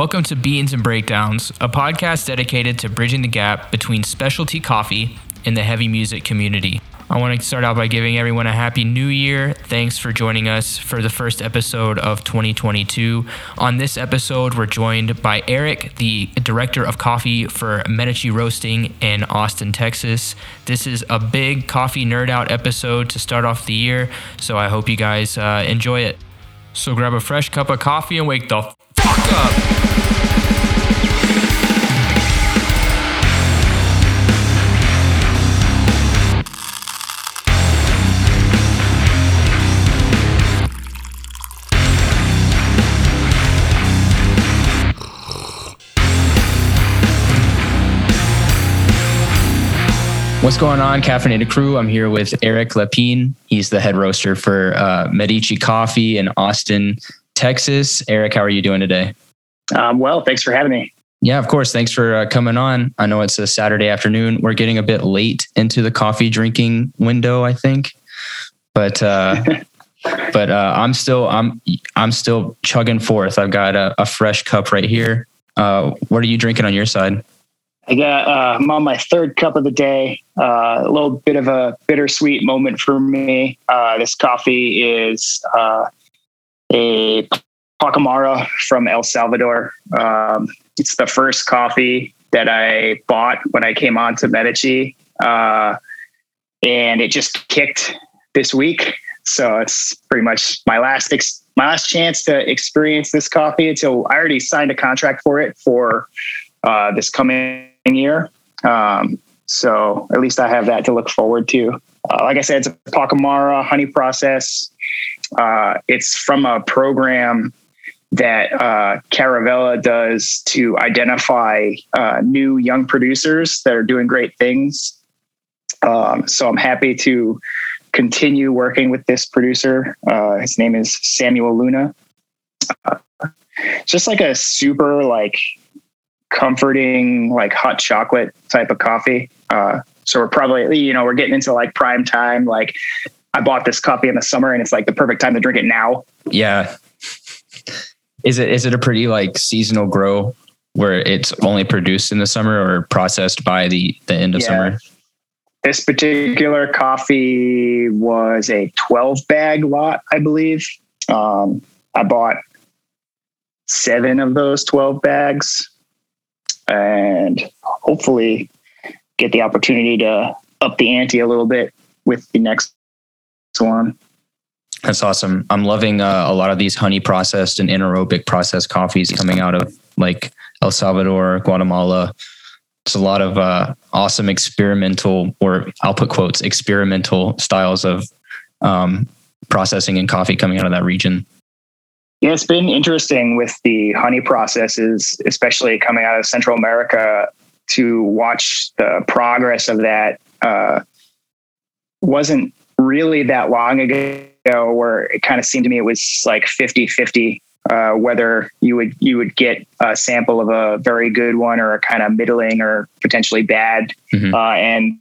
Welcome to Beans and Breakdowns, a podcast dedicated to bridging the gap between specialty coffee and the heavy music community. I want to start out by giving everyone a happy new year. Thanks for joining us for the first episode of 2022. On this episode, we're joined by Eric, the director of coffee for Medici Roasting in Austin, Texas. This is a big coffee nerd out episode to start off the year, so I hope you guys uh, enjoy it. So grab a fresh cup of coffee and wake the. What's going on, Caffeinated Crew? I'm here with Eric Lapine. He's the head roaster for uh, Medici Coffee in Austin, Texas. Eric, how are you doing today? Um, well, thanks for having me. Yeah, of course. Thanks for uh, coming on. I know it's a Saturday afternoon. We're getting a bit late into the coffee drinking window, I think, but uh, but uh, I'm still I'm I'm still chugging forth. I've got a, a fresh cup right here. Uh, what are you drinking on your side? I got uh, I'm on my third cup of the day. Uh, a little bit of a bittersweet moment for me. Uh, this coffee is uh, a Pacamara from El Salvador. Um, it's the first coffee that I bought when I came on to Medici, uh, and it just kicked this week. So it's pretty much my last ex- my last chance to experience this coffee until I already signed a contract for it for uh, this coming year. Um, so at least I have that to look forward to. Uh, like I said, it's a Pacamara honey process. Uh, it's from a program that uh, Caravela does to identify uh, new young producers that are doing great things. Um, so I'm happy to continue working with this producer. Uh, his name is Samuel Luna. Just like a super like comforting, like hot chocolate type of coffee. Uh, so we're probably, you know, we're getting into like prime time. Like I bought this coffee in the summer and it's like the perfect time to drink it now. Yeah. Is it, is it a pretty like seasonal grow where it's only produced in the summer or processed by the, the end of yeah. summer? This particular coffee was a 12 bag lot, I believe. Um, I bought seven of those 12 bags and hopefully get the opportunity to up the ante a little bit with the next one. That's awesome. I'm loving uh, a lot of these honey processed and anaerobic processed coffees coming out of like El Salvador, Guatemala. It's a lot of uh, awesome experimental, or I'll put quotes, experimental styles of um, processing and coffee coming out of that region. Yeah, it's been interesting with the honey processes, especially coming out of Central America, to watch the progress of that. Uh, wasn't really that long ago where it kind of seemed to me it was like 50 50 uh, whether you would you would get a sample of a very good one or a kind of middling or potentially bad mm-hmm. uh, and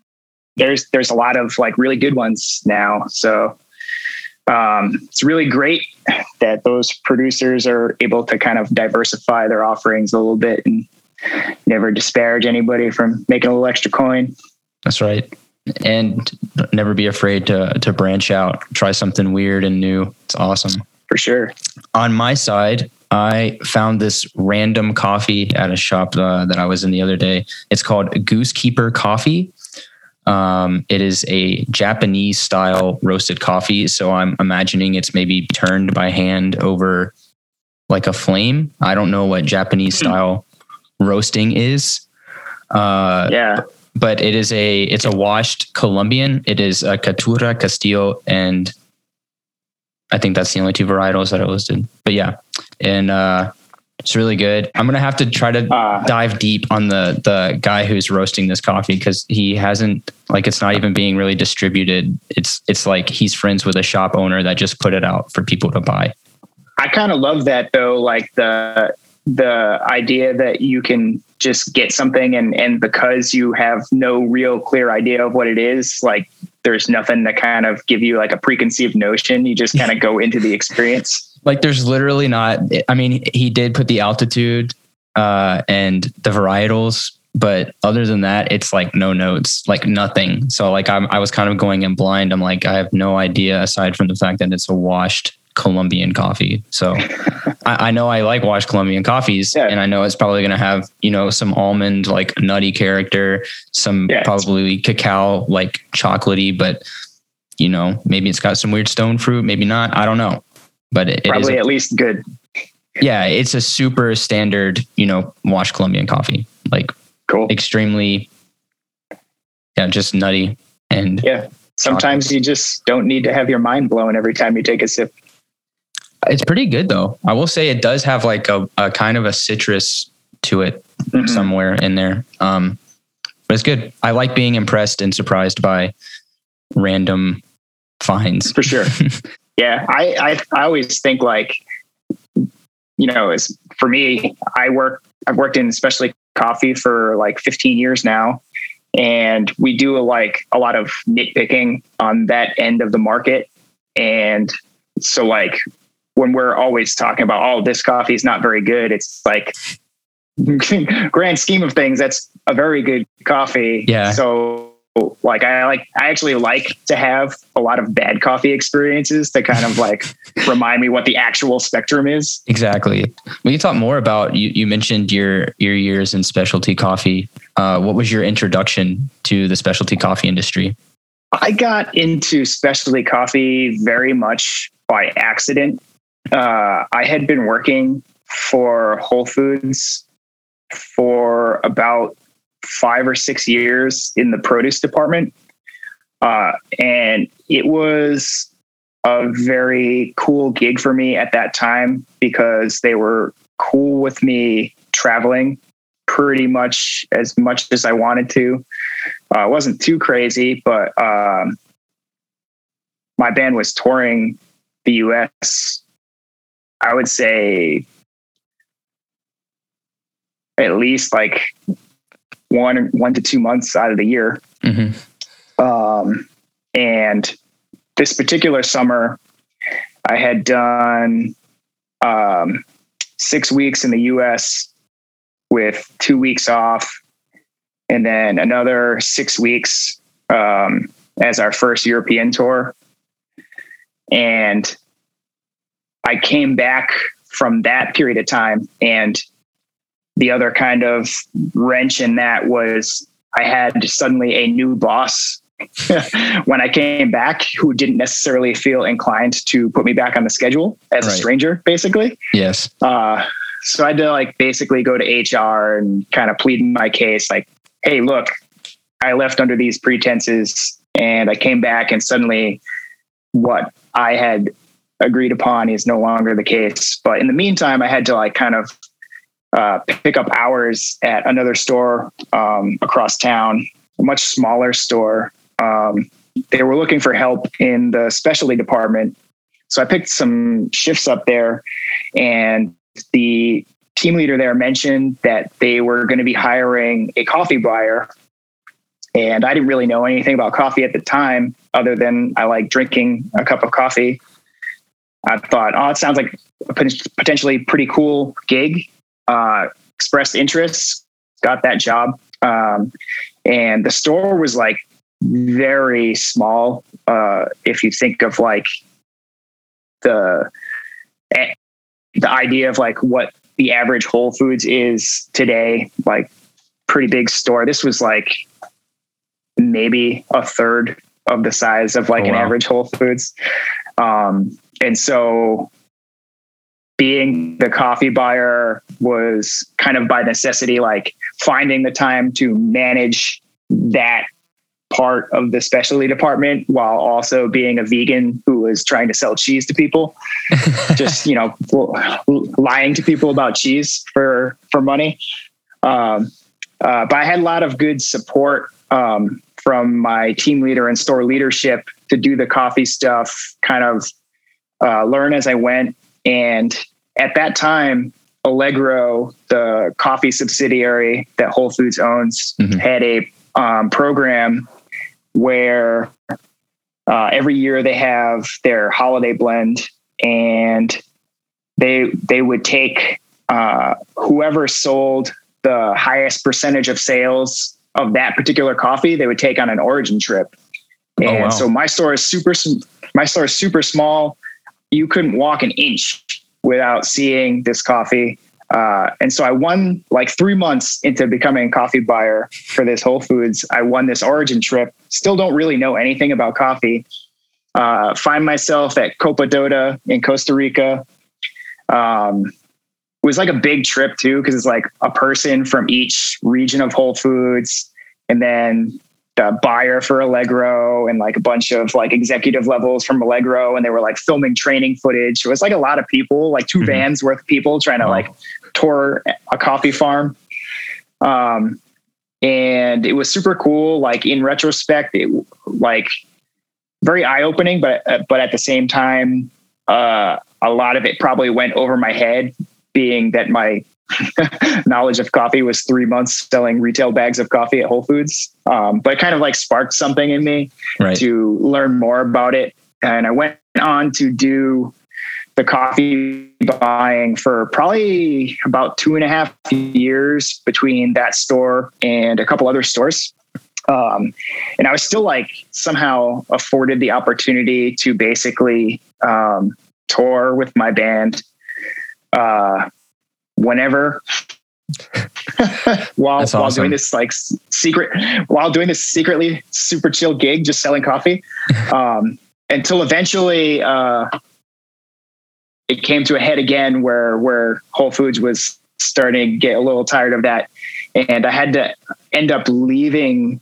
there's there's a lot of like really good ones now so um, it's really great that those producers are able to kind of diversify their offerings a little bit and never disparage anybody from making a little extra coin. That's right. And never be afraid to to branch out, try something weird and new. It's awesome. For sure. On my side, I found this random coffee at a shop uh, that I was in the other day. It's called Goosekeeper Coffee. Um, it is a Japanese style roasted coffee. So I'm imagining it's maybe turned by hand over like a flame. I don't know what Japanese hmm. style roasting is. Uh, yeah. But it is a it's a washed Colombian. It is a Caturra Castillo, and I think that's the only two varietals that I listed. But yeah, and uh, it's really good. I'm gonna have to try to uh, dive deep on the the guy who's roasting this coffee because he hasn't like it's not even being really distributed. It's it's like he's friends with a shop owner that just put it out for people to buy. I kind of love that though, like the the idea that you can just get something and and because you have no real clear idea of what it is, like there's nothing to kind of give you like a preconceived notion. You just kind of go into the experience. Like there's literally not. I mean, he did put the altitude uh, and the varietals. But other than that, it's like no notes, like nothing. So like I'm, I was kind of going in blind. I'm like, I have no idea aside from the fact that it's a washed Colombian coffee. So I, I, know I like washed Colombian coffees, yeah. and I know it's probably going to have you know some almond like nutty character, some yeah, probably cacao like chocolatey, but you know maybe it's got some weird stone fruit, maybe not. I don't know, but it, probably it is a, at least good. Yeah, it's a super standard, you know, washed Colombian coffee. Like cool. extremely, yeah, just nutty and yeah. Sometimes chocolate. you just don't need to have your mind blown every time you take a sip. It's pretty good though. I will say it does have like a, a kind of a citrus to it mm-hmm. somewhere in there. Um, but it's good. I like being impressed and surprised by random finds. For sure. yeah. I, I, I always think like, you know, as for me, I work, I've worked in especially coffee for like 15 years now. And we do a, like a lot of nitpicking on that end of the market. And so like when we're always talking about, oh, this coffee is not very good, it's like grand scheme of things, that's a very good coffee. Yeah. So like I like I actually like to have a lot of bad coffee experiences to kind of like remind me what the actual spectrum is. Exactly. We can talk more about you. You mentioned your your years in specialty coffee. Uh, what was your introduction to the specialty coffee industry? I got into specialty coffee very much by accident. Uh, I had been working for Whole Foods for about five or six years in the produce department. Uh, and it was a very cool gig for me at that time because they were cool with me traveling pretty much as much as I wanted to. Uh, it wasn't too crazy, but um, my band was touring the US, I would say at least like one one to two months out of the year. Mm-hmm. Um, and this particular summer, I had done um, six weeks in the U.S. with two weeks off, and then another six weeks um, as our first European tour. And I came back from that period of time and the other kind of wrench in that was I had suddenly a new boss when I came back who didn't necessarily feel inclined to put me back on the schedule as right. a stranger, basically. Yes. Uh, so I had to like basically go to HR and kind of plead my case like, hey, look, I left under these pretenses and I came back and suddenly what I had agreed upon is no longer the case. But in the meantime, I had to like kind of uh, pick up hours at another store um, across town, a much smaller store. Um, they were looking for help in the specialty department. So I picked some shifts up there, and the team leader there mentioned that they were going to be hiring a coffee buyer. And I didn't really know anything about coffee at the time, other than I like drinking a cup of coffee. I thought, oh, it sounds like a potentially pretty cool gig uh, expressed interest, got that job. Um, and the store was like very small. Uh, if you think of like the eh, the idea of like what the average Whole Foods is today, like pretty big store. This was like maybe a third of the size of like oh, an average Whole Foods. Um, and so being the coffee buyer was kind of by necessity, like finding the time to manage that part of the specialty department while also being a vegan who was trying to sell cheese to people. Just you know lying to people about cheese for for money. Um, uh, but i had a lot of good support um, from my team leader and store leadership to do the coffee stuff kind of uh, learn as i went and at that time, Allegro, the coffee subsidiary that Whole Foods owns, mm-hmm. had a um, program where uh, every year they have their holiday blend, and they they would take uh, whoever sold the highest percentage of sales of that particular coffee, they would take on an origin trip. And oh, wow. so my store is super, my store is super small. You couldn't walk an inch without seeing this coffee. Uh, and so I won like three months into becoming a coffee buyer for this Whole Foods. I won this origin trip. Still don't really know anything about coffee. Uh, find myself at Coopedota in Costa Rica. Um, it was like a big trip too, because it's like a person from each region of Whole Foods, and then the buyer for Allegro and like a bunch of like executive levels from Allegro, and they were like filming training footage. So It was like a lot of people, like 2 mm-hmm. vans worth of people trying to like tour a coffee farm. Um, and it was super cool. Like in retrospect, it like very eye opening, but uh, but at the same time, uh, a lot of it probably went over my head, being that my knowledge of coffee was three months selling retail bags of coffee at Whole Foods. Um, but it kind of like sparked something in me right. to learn more about it. And I went on to do the coffee buying for probably about two and a half years between that store and a couple other stores. Um, and I was still like somehow afforded the opportunity to basically um, tour with my band uh, whenever while awesome. while doing this like secret while doing this secretly super chill gig just selling coffee um, until eventually uh, it came to a head again where where Whole Foods was starting to get a little tired of that and I had to end up leaving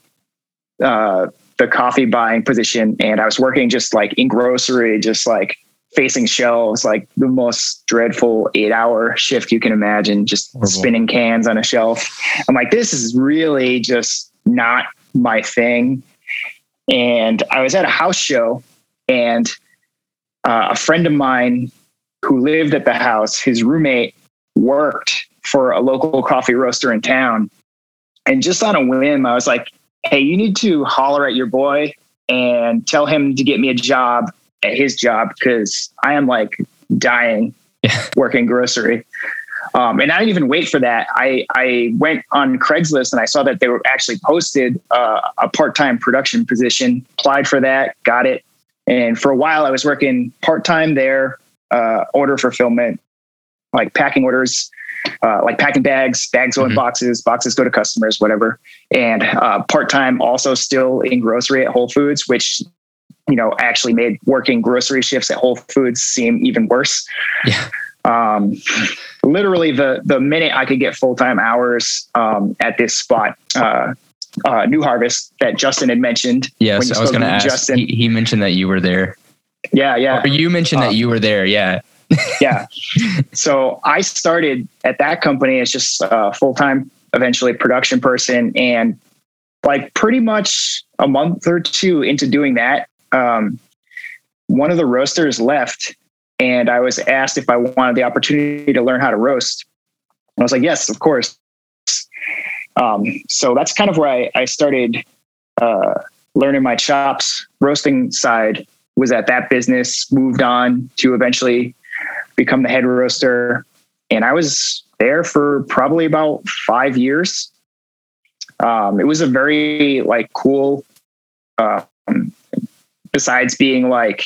uh, the coffee buying position and I was working just like in grocery just like facing shelves, like the most dreadful eight hour shift you can imagine, just Horrible. spinning cans on a shelf. I'm like, this is really just not my thing. And I was at a house show, and uh, a friend of mine who lived at the house, his roommate worked for a local coffee roaster in town. And just on a whim, I was like, hey, you need to holler at your boy and tell him to get me a job at his job because I am like dying working grocery. Um, and I didn't even wait for that. I, I went on Craigslist and I saw that they were actually posted uh, a part time production position, applied for that, got it. And for a while, I was working part time there, uh, order fulfillment, like packing orders, uh, like packing bags, bags go in mm-hmm. boxes, boxes go to customers, whatever. And uh, part time also still in grocery at Whole Foods, which you know, actually made working grocery shifts at Whole Foods seem even worse. Yeah. Um, literally the the minute I could get full time hours um, at this spot, uh, uh, New Harvest that Justin had mentioned. Yes, I was going to ask. Justin, he, he, mentioned that you were there. Yeah, yeah. Or you mentioned um, that you were there. Yeah. yeah. So I started at that company as just a full time, eventually production person, and like pretty much a month or two into doing that, um, one of the roasters left and I was asked if I wanted the opportunity to learn how to roast. I was like, yes, of course. Um, so that's kind of where I, I started uh, learning my chops. Roasting side was at that business, moved on to eventually become the head roaster. And I was there for probably about five years. Um, it was a very like cool uh, besides being like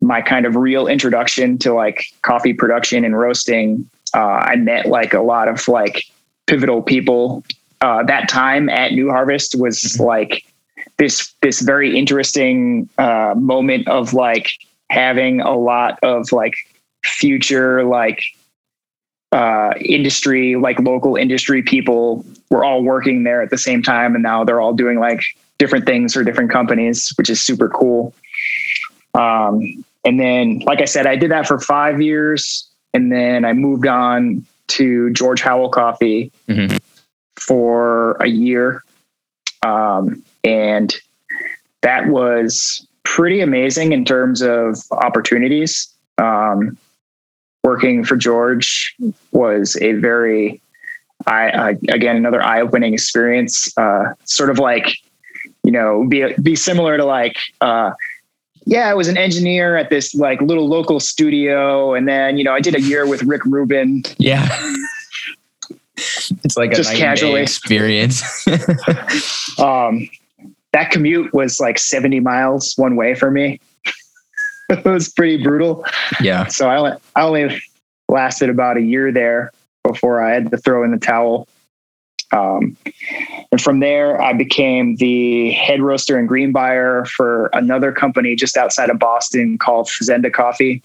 my kind of real introduction to like coffee production and roasting, uh, I met like a lot of like pivotal people. Uh, that time at New Harvest was mm-hmm. like this this very interesting uh, moment of like having a lot of like future like uh, industry like local industry people were all working there at the same time and now they're all doing like different things for different companies, which is super cool. Um, and then, like I said, I did that for five years, and then I moved on to George Howell Coffee mm-hmm. for a year, um, and that was pretty amazing in terms of opportunities. Um, working for George was a very I, I, again another eye-opening experience. Uh, sort of like you know, be be similar to like uh, yeah, I was an engineer at this like little local studio, and then you know I did a year with Rick Rubin. Yeah. it's like a Just casually. experience. Um, that commute was like 70 miles one way for me. it was pretty brutal. yeah. So I only, I only lasted about a year there before I had to throw in the towel. Um, and from there, I became the head roaster and green buyer for another company just outside of Boston called Fazenda Coffee.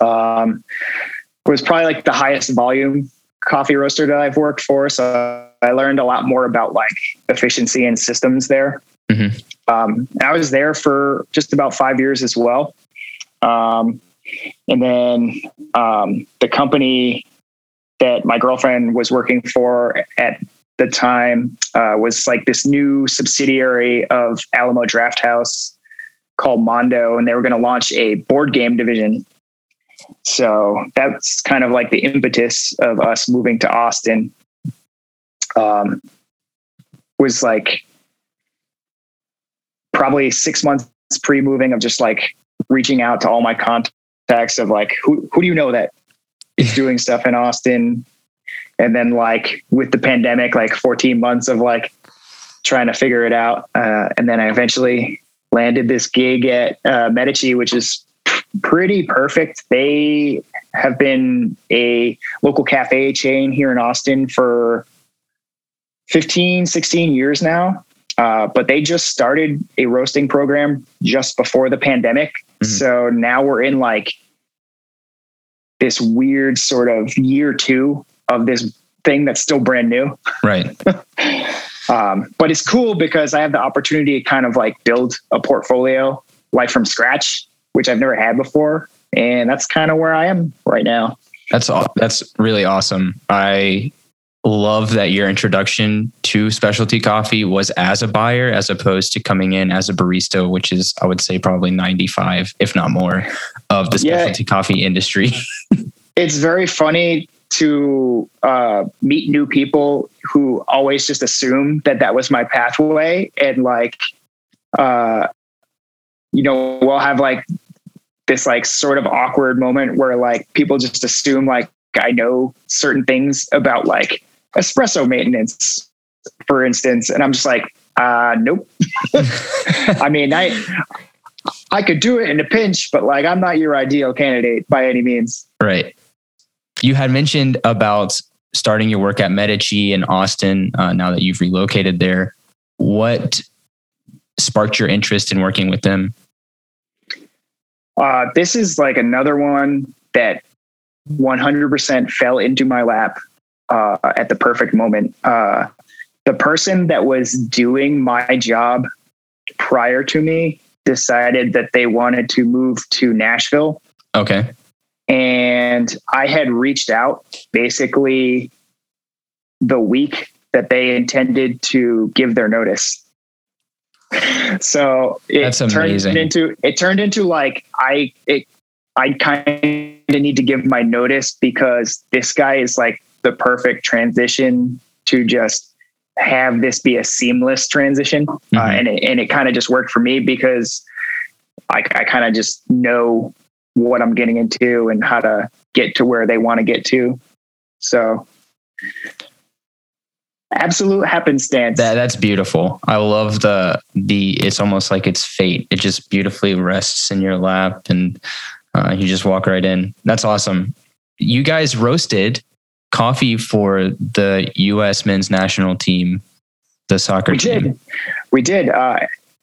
Um, it was probably like the highest volume coffee roaster that I've worked for. So I learned a lot more about like efficiency and systems there. Mhm. Um, and I was there for just about five years as well. Um, and then um, the company that my girlfriend was working for at the time uh, was like this new subsidiary of Alamo Drafthouse called Mondo, and they were going to launch a board game division. So that's kind of like the impetus of us moving to Austin. Um, was like probably six months pre-moving of just like reaching out to all my contacts of like who who do you know that is doing stuff in Austin, and then like with the pandemic, like 14 months of like trying to figure it out, uh, and then I eventually landed this gig at uh, Medici, which is pretty perfect. They have been a local cafe chain here in Austin for 15, 16 years now. Uh, but they just started a roasting program just before the pandemic. Mhm. So now we're in like this weird sort of year two of this thing that's still brand new. Right. Um, but it's cool because I have the opportunity to kind of like build a portfolio like from scratch, which I've never had before. And that's kind of where I am right now. That's aw- that's really awesome. I love that your introduction to specialty coffee was as a buyer as opposed to coming in as a barista, which is I would say probably 95 if not more of the Yeah. specialty coffee industry. It's very funny to uh, meet new people who always just assume that that was my pathway. And like, uh, you know, we'll have like this like sort of awkward moment where like people just assume like I know certain things about like espresso maintenance, for instance. And I'm just like, uh, nope. I mean, I, I could do it in a pinch, but like, I'm not your ideal candidate by any means. Right. You had mentioned about starting your work at Medici in Austin uh, now that you've relocated there. What sparked your interest in working with them? Uh, this is like another one that 100% fell into my lap uh, at the perfect moment. Uh, the person that was doing my job prior to me decided that they wanted to move to Nashville. Okay. And I had reached out basically the week that they intended to give their notice. So it That's turned into it turned into like I it I kind of need to give my notice because this guy is like the perfect transition to just have this be a seamless transition, uh, Mhm. and it, and it kind of just worked for me because I, I kind of just know what I'm getting into and how to get to where they want to get to. So, absolute happenstance. That that's beautiful. I love the the. It's almost like it's fate. It just beautifully rests in your lap, and uh, you just walk right in. That's awesome. You guys roasted coffee for the U.S. men's national team, the soccer we team. did, we did, uh,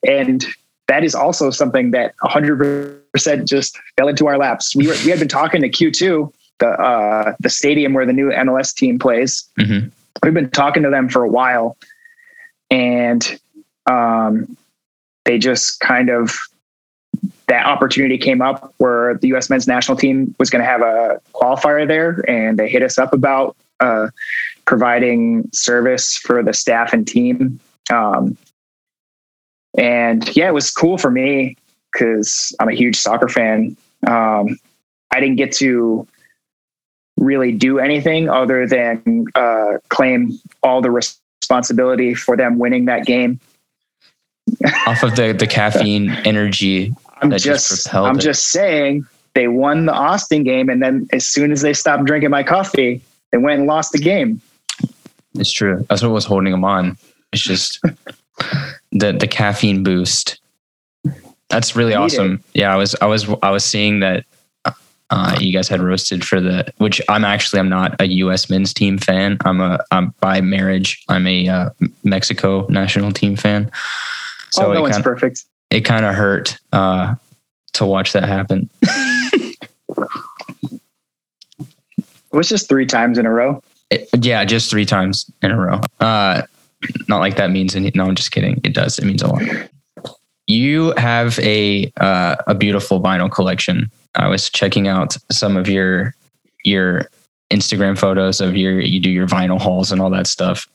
and that is also something that 100 percent just fell into our laps. We were, we had been talking to Q2, the uh, the stadium where the new MLS team plays. Mhm. We've been talking to them for a while, and um, they just kind of that opportunity came up where the U.S. men's national team was going to have a qualifier there, and they hit us up about uh, providing service for the staff and team. Um, and yeah, it was cool for me because I'm a huge soccer fan. Um, I didn't get to really do anything other than uh, claim all the responsibility for them winning that game. Off of the the caffeine energy, I'm just, just I'm it. just saying they won the Austin game, and then as soon as they stopped drinking my coffee, they went and lost the game. It's true. That's what was holding them on. It's just the the caffeine boost. That's really awesome. Yeah, I was I was I was seeing that uh, you guys had roasted for the which I'm actually I'm not a U.S. men's team fan. I'm a I'm by marriage. I'm a uh, Mexico national team fan. So oh, no one's kind perfect. It kind of hurt uh, to watch that happen. It was just three times in a row. It- yeah, just three times in a row. Uh, not like that means any. No, I'm just kidding. It does. It means a lot. You have a uh, a beautiful vinyl collection. I was checking out some of your your Instagram photos of your you do your vinyl hauls and all that stuff.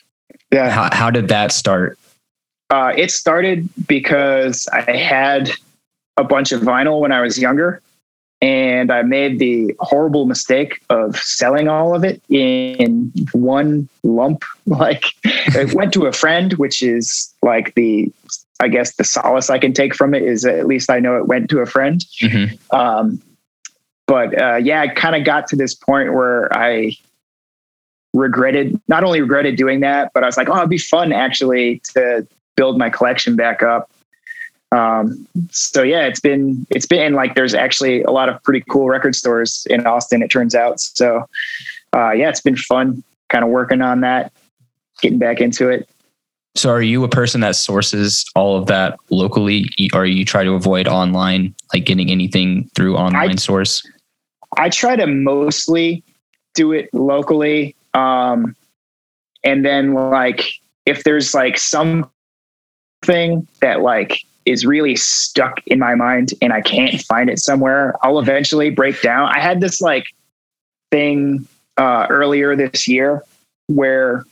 Yeah. How how did that start? Uh, it started because I had a bunch of vinyl when I was younger, and I made the horrible mistake of selling all of it in one lump. Like, it went to a friend, which is like the, I guess, the solace I can take from it is at least I know it went to a friend. Mhm. Um, but uh, yeah, I kind of got to this point where I regretted, not only regretted doing that, but I was like, oh, it'd be fun actually to build my collection back up. Um, so yeah, it's been, it's been like, there's actually a lot of pretty cool record stores in Austin, it turns out. So uh, yeah, it's been fun kind of working on that, getting back into it. So, are you a person that sources all of that locally, or you try to avoid online, like getting anything through online source? I try to mostly do it locally. Um, and then like if there's like something that like is really stuck in my mind and I can't find it somewhere, I'll eventually break down. I had this like thing uh, earlier this year where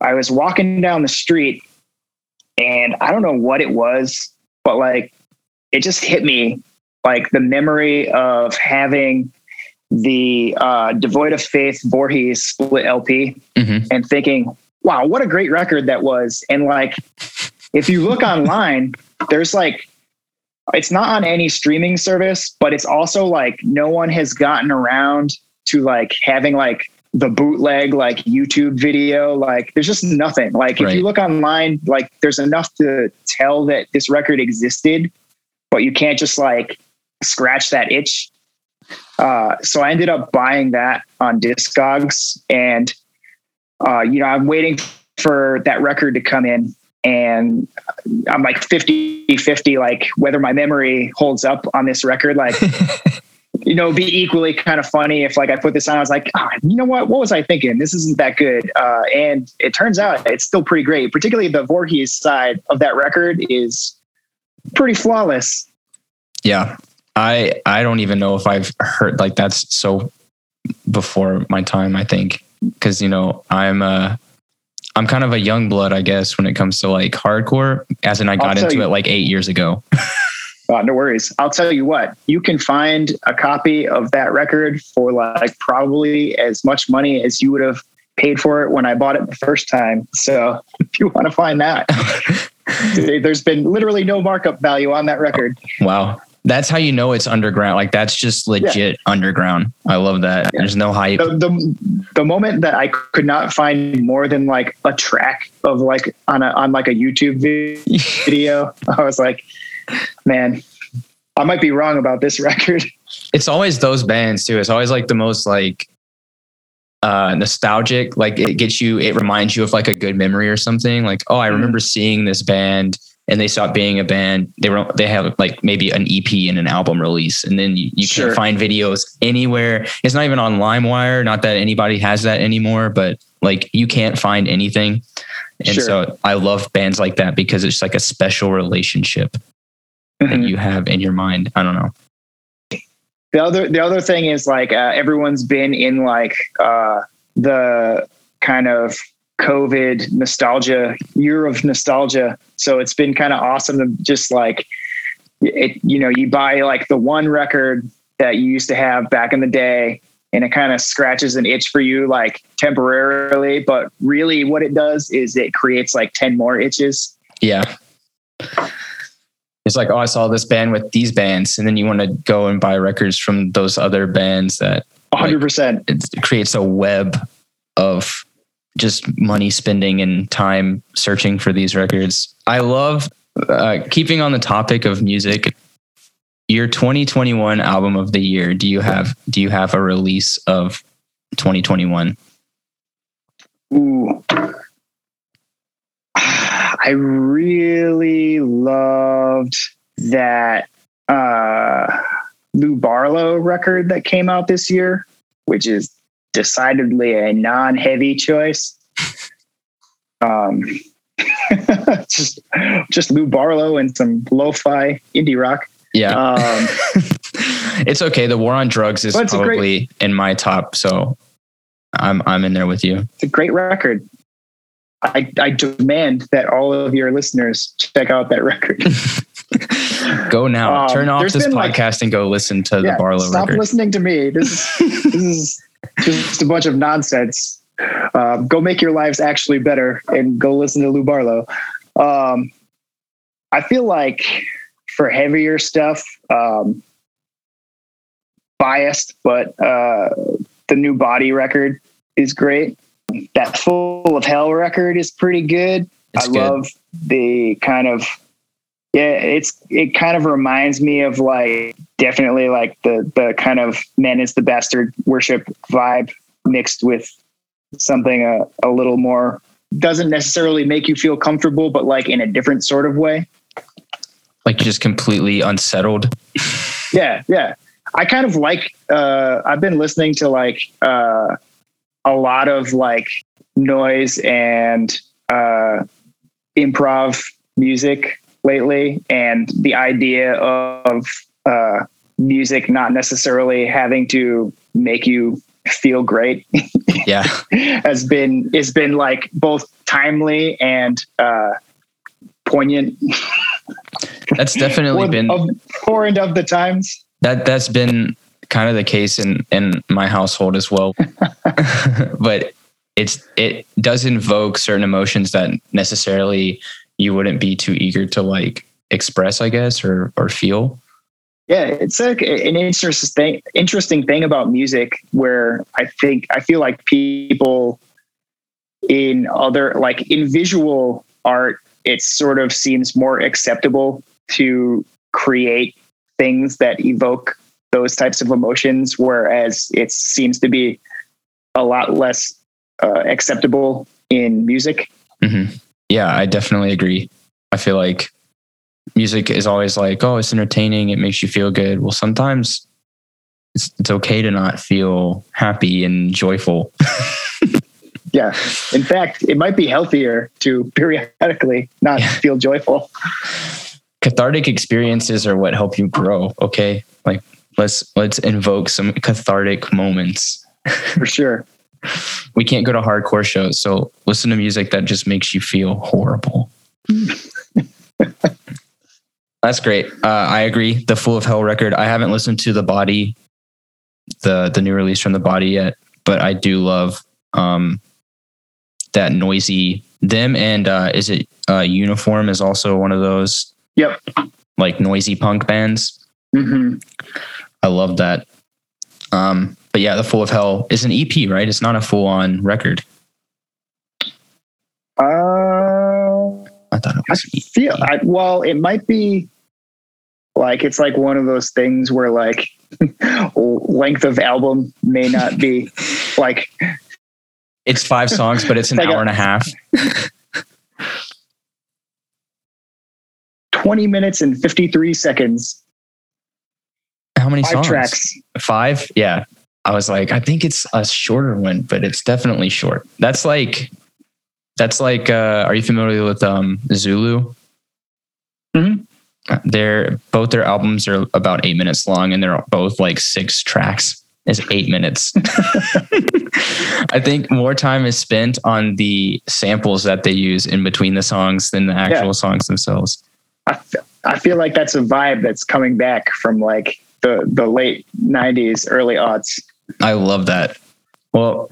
I was walking down the street and I don't know what it was, but like it just hit me like the memory of having the uh, Devoid of Faith Voorhees split LP Mhm. and thinking, wow, what a great record that was. And like, if you look online, there's like, it's not on any streaming service, but it's also like no one has gotten around to like having like the bootleg like YouTube video. Like there's just nothing. Like if you look online, like there's enough to tell that this record existed, but you can't just like scratch that itch. Uh, so I ended up buying that on Discogs, and uh, you know I'm waiting for that record to come in, and I'm like 50 50, like whether my memory holds up on this record. Like, you know, be equally kind of funny if like I put this on, I was like, ah, you know what? What was I thinking? This isn't that good. Uh, and it turns out it's still pretty great. Particularly the Voorhees side of that record is pretty flawless. Yeah. I I don't even know if I've heard like that's so before my time, I think. Cause you know, I'm uh I'm kind of a young blood, I guess, when it comes to like hardcore. As in I got into you- it like eight years ago. Uh, no worries. I'll tell you what, you can find a copy of that record for like probably as much money as you would have paid for it when I bought it the first time. So if you want to find that, there's been literally no markup value on that record. wow. That's how you know it's underground. Like that's just legit underground. I love that. There's no hype. The, the the moment that I could not find more than like a track of like on a on like a YouTube video, I was like, man, I might be wrong about this record. it's always those bands too. It's always like the most like uh nostalgic. Like it gets you, it reminds you of like a good memory or something. Like, oh, I Mhm. remember seeing this band and they stopped being a band. They were they have like maybe an EP and an album release. And then you, you Sure. can't find videos anywhere. It's not even on LimeWire. Not that anybody has that anymore, but like you can't find anything. And Sure. so I love bands like that because it's like a special relationship that Mhm. you have in your mind. I don't know. the other the other thing is like uh, everyone's been in like uh, the kind of COVID nostalgia year of nostalgia, so it's been kind of awesome to just like it. You know, you buy like the one record that you used to have back in the day. And it kind of scratches an itch for you, like temporarily. But really, what it does is it creates like 10 more itches. Yeah. it's like, oh, I saw this band with these bands, and then you want to go and buy records from those other bands that 100%. it creates a web of just money spending and time searching for these records. I love uh, keeping on the topic of music. Your 2021 album of the year. Do you have do you have a release of 2021? Ooh. I really loved that uh, Lou Barlow record that came out this year, which is decidedly a non-heavy choice. Um, just just Lou Barlow and some lo-fi indie rock. Yeah. Um, it's okay. The War on Drugs is a great- probably in my top, so I'm I'm in there with you. it's a great record. I, I demand that all of your listeners check out that record. Go now. Um, Turn off this been, like- podcast and go listen to the Barlow stop record. listening to me. This is this is just a bunch of nonsense. Um, go make your lives actually better and go listen to Lou Barlow. Um, I feel like for heavier stuff, um, biased, but uh, the new Body record is great. That Full of Hell record is pretty good. It's I good. love the kind of yeah, it's it kind of reminds me of like definitely like the the kind of man is the bastard worship vibe mixed with something a, a little more doesn't necessarily make you feel comfortable, but like in a different sort of way. like just completely unsettled. Yeah, yeah. I kind of like uh I've been listening to like uh a lot of like noise and uh improv music lately and the idea of uh music not necessarily having to make you feel great Yeah. has been has been like both timely and uh poignant That's definitely been of, for and of the times that that's been kind of the case in in my household as well. but it's it does invoke certain emotions that necessarily you wouldn't be too eager to like express, I guess, or or feel. Yeah, it's like an interesting thing, interesting thing about music where I think I feel like people in other like in visual art, it sort of seems more acceptable to create things that evoke those types of emotions, whereas it seems to be a lot less uh, acceptable in music. hmm Yeah, I definitely agree. I feel like music is always like, oh, it's entertaining, it makes you feel good. Well, sometimes it's it's okay to not feel happy and joyful. Yeah. In fact, it might be healthier to periodically not Yeah. feel joyful. cathartic experiences are what help you grow. Okay, like let's let's invoke some cathartic moments. For sure. We can't go to hardcore shows, so listen to music that just makes you feel horrible. That's great. Uh, I agree. The Full of Hell record. I haven't listened to the Body, the the new release from the Body yet, but I do love um, that noisy. Them and uh, is it uh, Uniform is also one of those Yep. like noisy punk bands. hmm I love that. Um, but yeah, the Full of Hell is an EP, right? It's not a full on record. Uh, thought it I was. E feel I, well. It might be like it's like one of those things where like length of album may not be like It's five songs, but it's an Like a- hour and a half. twenty minutes and fifty three seconds. How many Five songs? tracks. Five? Yeah. I was like, I think it's a shorter one, but it's definitely short. That's like, that's like, uh, are you familiar with um, Zulu? Mhm. They're both their albums are about eight minutes long, and they're both like six tracks. It's eight minutes. I think more time is spent on the samples that they use in between the songs than the actual songs themselves. I, f- I feel like that's a vibe that's coming back from like the the late nineties, early aughts. I love that. Well,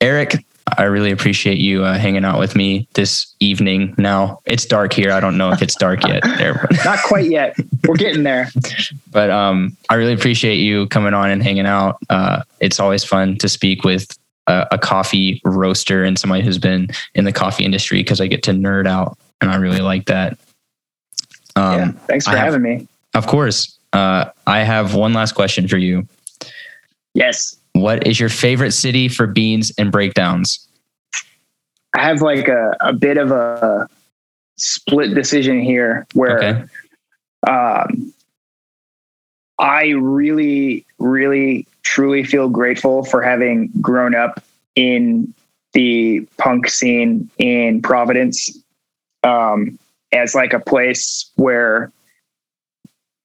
Eric, I really appreciate you uh, hanging out with me this evening. Now it's dark here. I don't know if it's dark yet. There, not quite yet. We're getting there. But um, I really appreciate you coming on and hanging out. Uh, it's always fun to speak with a, a coffee roaster and somebody who's been in the coffee industry because I get to nerd out, and I really like that. Um, yeah, thanks for have, having me. Of course. Uh, I have one last question for you. Yes. What is your favorite city for beans and breakdowns? I have like a, a bit of a split decision here where okay. um, I really, really, truly feel grateful for having grown up in the punk scene in Providence um, as like a place where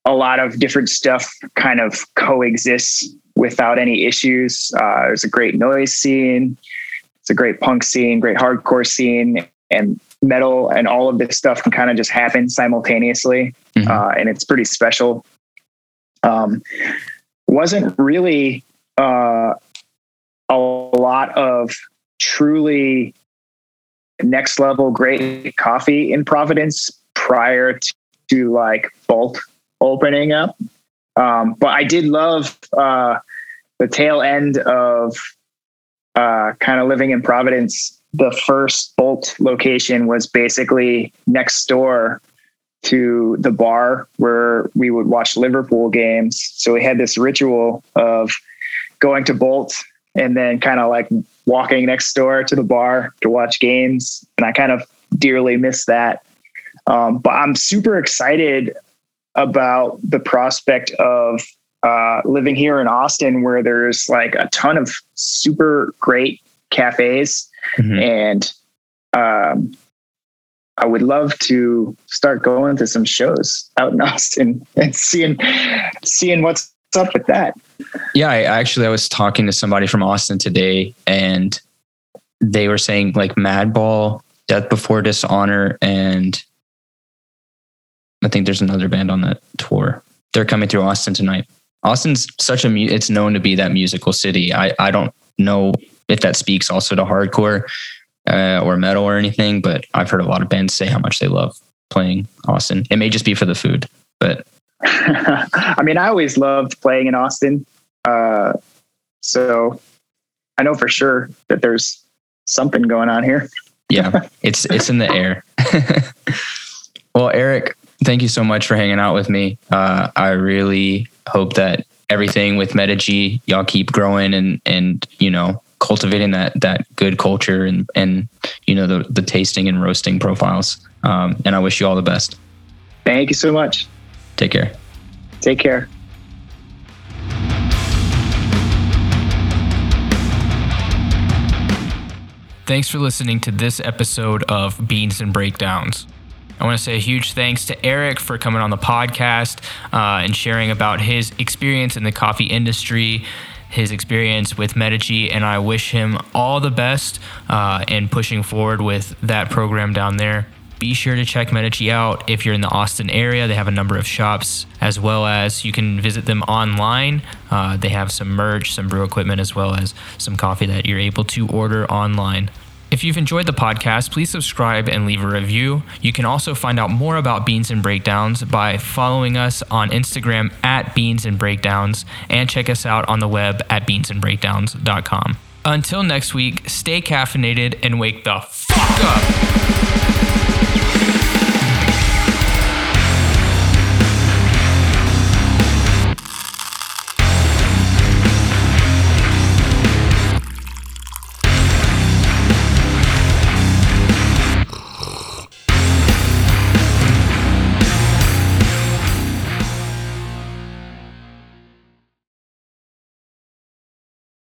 a lot of different stuff kind of coexists without any issues. Uh, there's a great noise scene. It's a great punk scene, great hardcore scene, and metal and all of this stuff can kind of just happen simultaneously. Mm-hmm. Uh, and it's pretty special. Um, wasn't really uh, a lot of truly next level great coffee in Providence prior to, to like Bolt opening up. Um, but I did love uh, the tail end of uh, kind of living in Providence. The first Bolt location was basically next door to the bar where we would watch Liverpool games. So we had this ritual of going to Bolt and then kind of like walking next door to the bar to watch games. And I kind of dearly miss that. Um, but I'm super excited about the prospect of uh, living here in Austin, where there's like a ton of super great cafes, mm-hmm. and um, I would love to start going to some shows out in Austin and seeing seeing what's up with that. Yeah, I actually I was talking to somebody from Austin today, and they were saying like Madball, Death Before Dishonor, and I think there's another band on that tour. They're coming through Austin tonight. Austin's such a mu- it's known to be that musical city. I I don't know if that speaks also to hardcore uh, or metal or anything, but I've heard a lot of bands say how much they love playing Austin. It may just be for the food, but I mean, I always loved playing in Austin. Uh, so I know for sure that there's something going on here. yeah, it's it's in the air. well, Eric, thank you so much for hanging out with me. Uh, I really hope that everything with Medici, y'all keep growing and and you know cultivating that that good culture and and you know the the tasting and roasting profiles. Um, and I wish you all the best. Thank you so much. Take care. Take care. Thanks for listening to this episode of Beans and Breakdowns. I want to say a huge thanks to Eric for coming on the podcast uh, and sharing about his experience in the coffee industry, his experience with Medici, and I wish him all the best uh, in pushing forward with that program down there. Be sure to check Medici out if you're in the Austin area. They have a number of shops, as well as you can visit them online. Uh, they have some merch, some brew equipment, as well as some coffee that you're able to order online. If you've enjoyed the podcast, please subscribe and leave a review. You can also find out more about Beans and Breakdowns by following us on Instagram at Beans and Breakdowns and check us out on the web at beansandbreakdowns.com. Until next week, stay caffeinated and wake the fuck up.